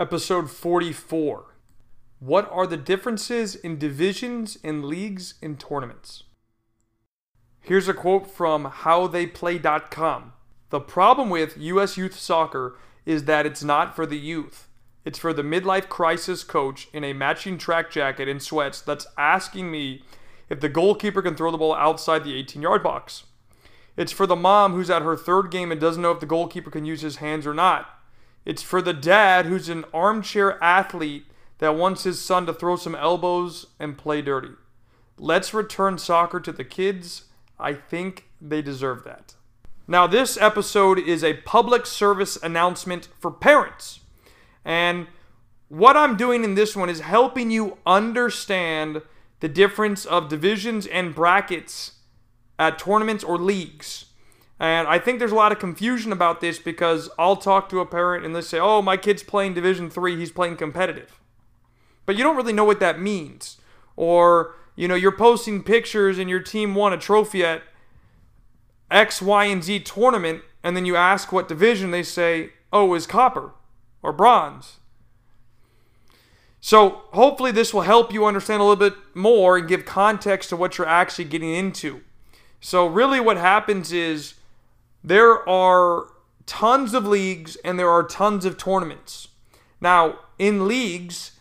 episode 44. What are the differences in divisions and leagues and tournaments? Here's a quote from howtheyplay.com. The problem with US youth soccer is that it's not for the youth. It's for the midlife crisis coach in a matching track jacket and sweats that's asking me if the goalkeeper can throw the ball outside the 18 yard box. It's for the mom who's at her third game and doesn't know if the goalkeeper can use his hands or not. It's for the dad who's an armchair athlete that wants his son to throw some elbows and play dirty. Let's return soccer to the kids. I think they deserve that. Now, this episode is a public service announcement for parents. And what I'm doing in this one is helping you understand the difference of divisions and brackets at tournaments or leagues. And I think there's a lot of confusion about this because I'll talk to a parent and they say, "Oh, my kid's playing Division 3, he's playing competitive." But you don't really know what that means. Or, you know, you're posting pictures and your team won a trophy at X, Y, and Z tournament, and then you ask what division, they say, "Oh, is copper or bronze." So, hopefully this will help you understand a little bit more and give context to what you're actually getting into. So, really what happens is there are tons of leagues and there are tons of tournaments. Now, in leagues,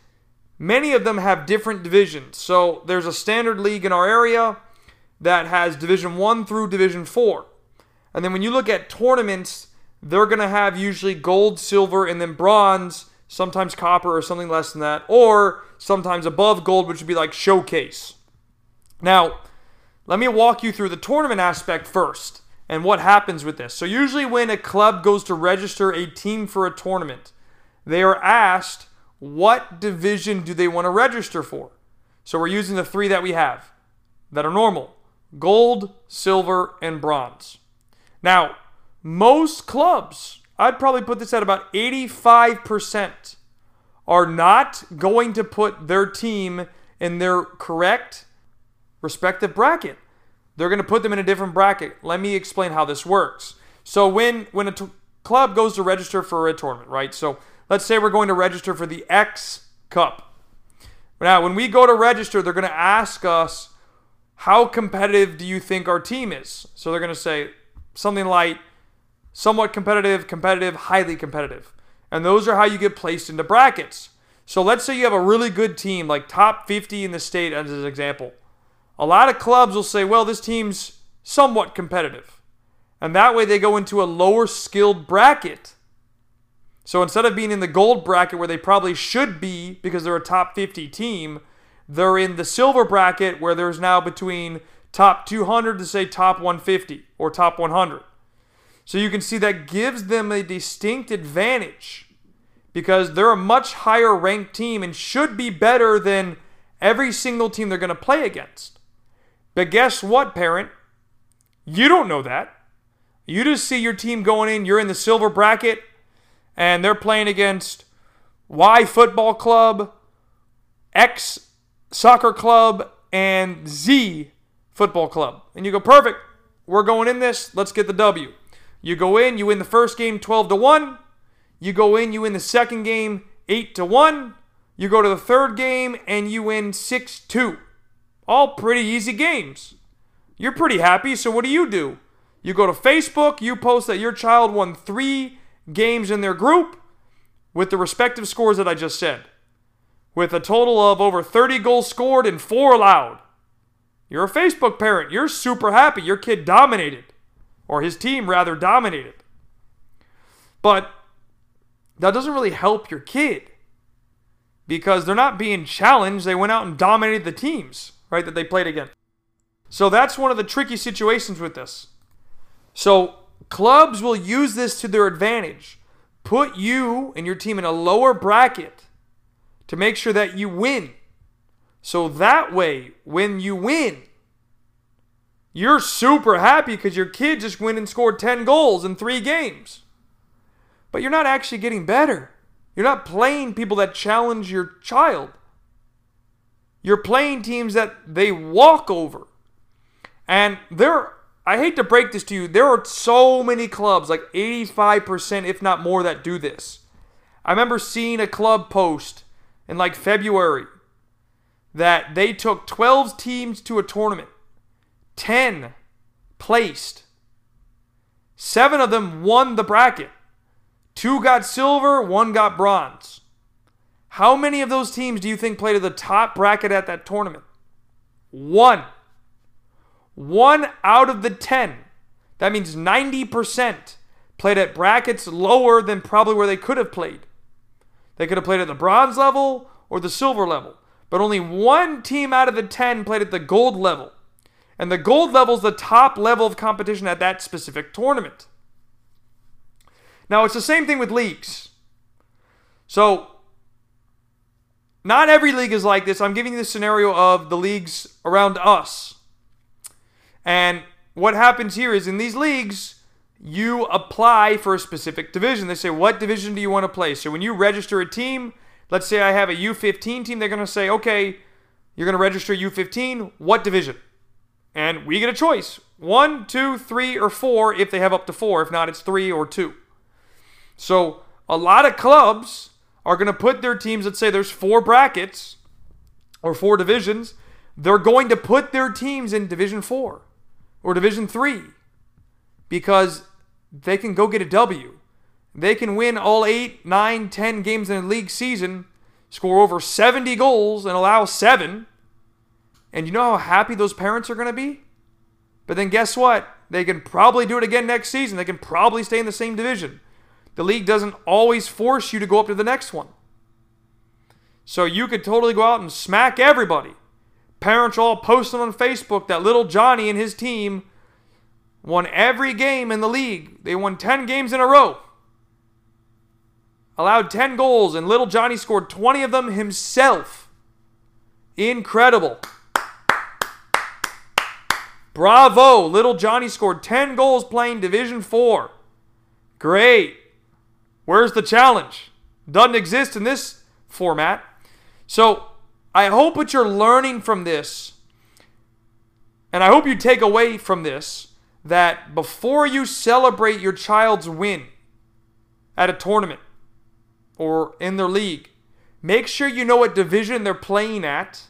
many of them have different divisions. So there's a standard league in our area that has Division 1 through Division 4. And then when you look at tournaments, they're going to have usually gold, silver, and then bronze, sometimes copper or something less than that, or sometimes above gold, which would be like showcase. Now, let me walk you through the tournament aspect first and what happens with this. So, usually, when a club goes to register a team for a tournament, they are asked what division do they want to register for. So, we're using the three that we have that are normal gold, silver, and bronze. Now, most clubs, I'd probably put this at about 85%, are not going to put their team in their correct respective bracket they're going to put them in a different bracket. Let me explain how this works. So when when a t- club goes to register for a tournament, right? So let's say we're going to register for the X Cup. Now, when we go to register, they're going to ask us how competitive do you think our team is? So they're going to say something like somewhat competitive, competitive, highly competitive. And those are how you get placed into brackets. So let's say you have a really good team, like top 50 in the state, as an example a lot of clubs will say, well, this team's somewhat competitive. And that way they go into a lower skilled bracket. So instead of being in the gold bracket where they probably should be because they're a top 50 team, they're in the silver bracket where there's now between top 200 to say top 150 or top 100. So you can see that gives them a distinct advantage because they're a much higher ranked team and should be better than every single team they're going to play against. But guess what, parent? You don't know that. You just see your team going in, you're in the silver bracket, and they're playing against Y football club, X soccer club, and Z football club. And you go, perfect. We're going in this. Let's get the W. You go in, you win the first game 12 to 1. You go in, you win the second game 8 to 1. You go to the third game and you win 6 2. All pretty easy games. You're pretty happy, so what do you do? You go to Facebook, you post that your child won three games in their group with the respective scores that I just said, with a total of over 30 goals scored and four allowed. You're a Facebook parent. You're super happy. Your kid dominated, or his team rather dominated. But that doesn't really help your kid because they're not being challenged. They went out and dominated the teams right, that they played against. So that's one of the tricky situations with this. So clubs will use this to their advantage. Put you and your team in a lower bracket to make sure that you win. So that way, when you win, you're super happy because your kid just went and scored 10 goals in three games. But you're not actually getting better. You're not playing people that challenge your child. You're playing teams that they walk over. And there, I hate to break this to you, there are so many clubs, like 85%, if not more, that do this. I remember seeing a club post in like February that they took 12 teams to a tournament, 10 placed, seven of them won the bracket, two got silver, one got bronze. How many of those teams do you think played at the top bracket at that tournament? One. One out of the 10. That means 90% played at brackets lower than probably where they could have played. They could have played at the bronze level or the silver level. But only one team out of the 10 played at the gold level. And the gold level is the top level of competition at that specific tournament. Now, it's the same thing with leagues. So, not every league is like this. I'm giving you the scenario of the leagues around us. And what happens here is in these leagues, you apply for a specific division. They say, What division do you want to play? So when you register a team, let's say I have a U15 team, they're going to say, Okay, you're going to register U15. What division? And we get a choice one, two, three, or four if they have up to four. If not, it's three or two. So a lot of clubs are going to put their teams, let's say there's four brackets or four divisions, they're going to put their teams in Division 4 or Division 3 because they can go get a W. They can win all eight, nine, ten games in a league season, score over 70 goals, and allow seven. And you know how happy those parents are going to be? But then guess what? They can probably do it again next season. They can probably stay in the same division. The league doesn't always force you to go up to the next one. So you could totally go out and smack everybody. Parents are all posting on Facebook that little Johnny and his team won every game in the league. They won 10 games in a row. Allowed 10 goals, and little Johnny scored 20 of them himself. Incredible. Bravo. Little Johnny scored 10 goals playing Division 4. Great. Where's the challenge? Doesn't exist in this format. So I hope what you're learning from this, and I hope you take away from this, that before you celebrate your child's win at a tournament or in their league, make sure you know what division they're playing at,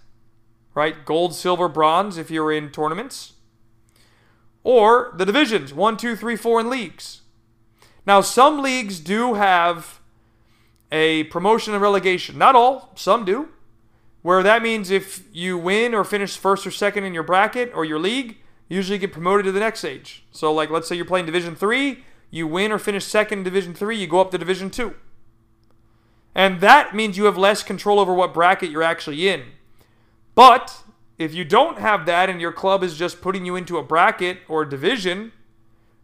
right? Gold, silver, bronze if you're in tournaments, or the divisions one, two, three, four in leagues. Now, some leagues do have a promotion and relegation. Not all, some do. Where that means if you win or finish first or second in your bracket or your league, you usually get promoted to the next stage. So, like, let's say you're playing Division Three, you win or finish second in Division Three, you go up to Division Two, and that means you have less control over what bracket you're actually in. But if you don't have that and your club is just putting you into a bracket or division,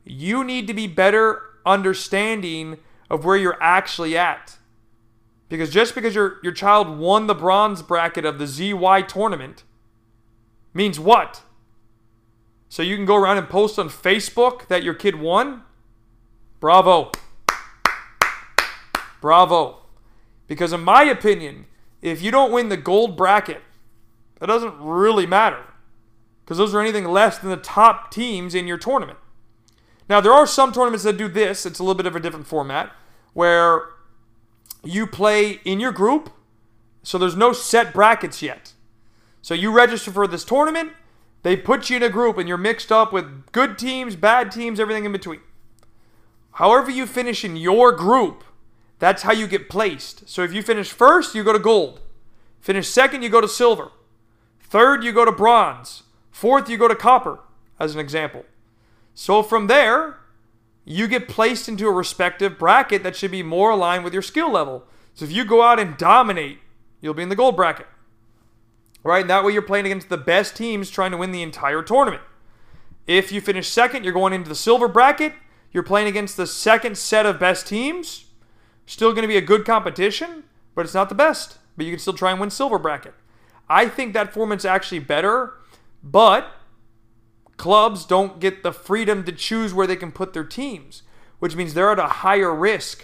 you need to be better understanding of where you're actually at. Because just because your, your child won the bronze bracket of the ZY tournament means what? So you can go around and post on Facebook that your kid won? Bravo. Bravo. Because, in my opinion, if you don't win the gold bracket, that doesn't really matter. Because those are anything less than the top teams in your tournament. Now, there are some tournaments that do this. It's a little bit of a different format where you play in your group. So there's no set brackets yet. So you register for this tournament. They put you in a group and you're mixed up with good teams, bad teams, everything in between. However, you finish in your group, that's how you get placed. So if you finish first, you go to gold. Finish second, you go to silver. Third, you go to bronze. Fourth, you go to copper, as an example. So from there, you get placed into a respective bracket that should be more aligned with your skill level. So if you go out and dominate, you'll be in the gold bracket right? And that way you're playing against the best teams trying to win the entire tournament. If you finish second, you're going into the silver bracket. You're playing against the second set of best teams. Still going to be a good competition, but it's not the best. But you can still try and win silver bracket. I think that format's actually better, but clubs don't get the freedom to choose where they can put their teams, which means they're at a higher risk.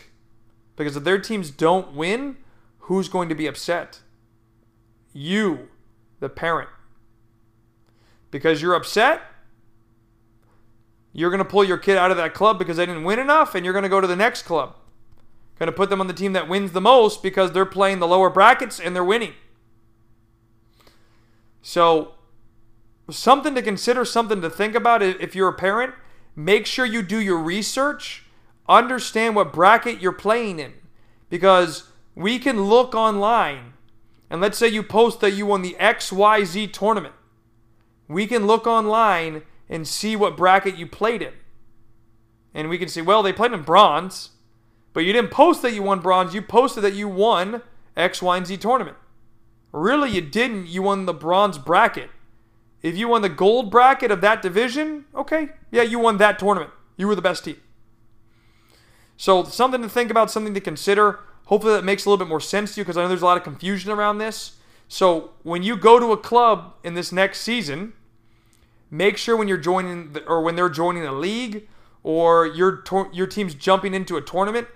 Because if their teams don't win, who's going to be upset? You the parent. Because you're upset, you're going to pull your kid out of that club because they didn't win enough, and you're going to go to the next club. going to put them on the team that wins the most because they're playing the lower brackets and they're winning. So, something to consider, something to think about if you're a parent. Make sure you do your research, understand what bracket you're playing in. Because we can look online, and let's say you post that you won the XYZ tournament. We can look online and see what bracket you played in. And we can say, well, they played in bronze, but you didn't post that you won bronze. You posted that you won X, Y, and Z tournament. Really, you didn't. You won the bronze bracket. If you won the gold bracket of that division, okay, yeah, you won that tournament. You were the best team. So, something to think about, something to consider. Hopefully, that makes a little bit more sense to you because I know there's a lot of confusion around this. So, when you go to a club in this next season, make sure when you're joining the, or when they're joining a league or your your team's jumping into a tournament,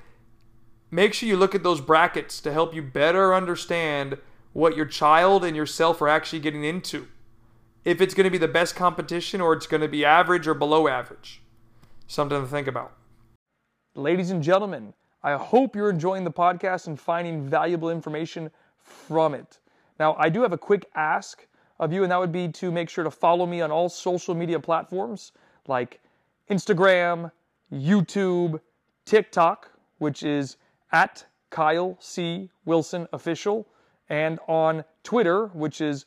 make sure you look at those brackets to help you better understand what your child and yourself are actually getting into. If it's going to be the best competition or it's going to be average or below average. Something to think about. Ladies and gentlemen, I hope you're enjoying the podcast and finding valuable information from it. Now, I do have a quick ask of you, and that would be to make sure to follow me on all social media platforms like Instagram, YouTube, TikTok, which is at Kyle C. Wilson Official, and on Twitter, which is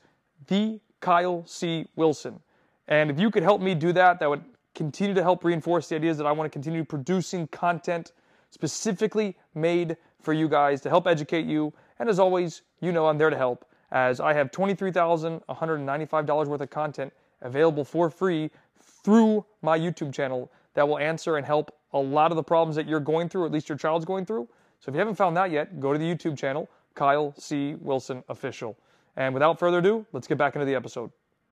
the Kyle C. Wilson. And if you could help me do that, that would continue to help reinforce the ideas that I want to continue producing content specifically made for you guys to help educate you. And as always, you know I'm there to help as I have $23,195 worth of content available for free through my YouTube channel that will answer and help a lot of the problems that you're going through, at least your child's going through. So if you haven't found that yet, go to the YouTube channel, Kyle C. Wilson Official. And without further ado, let's get back into the episode.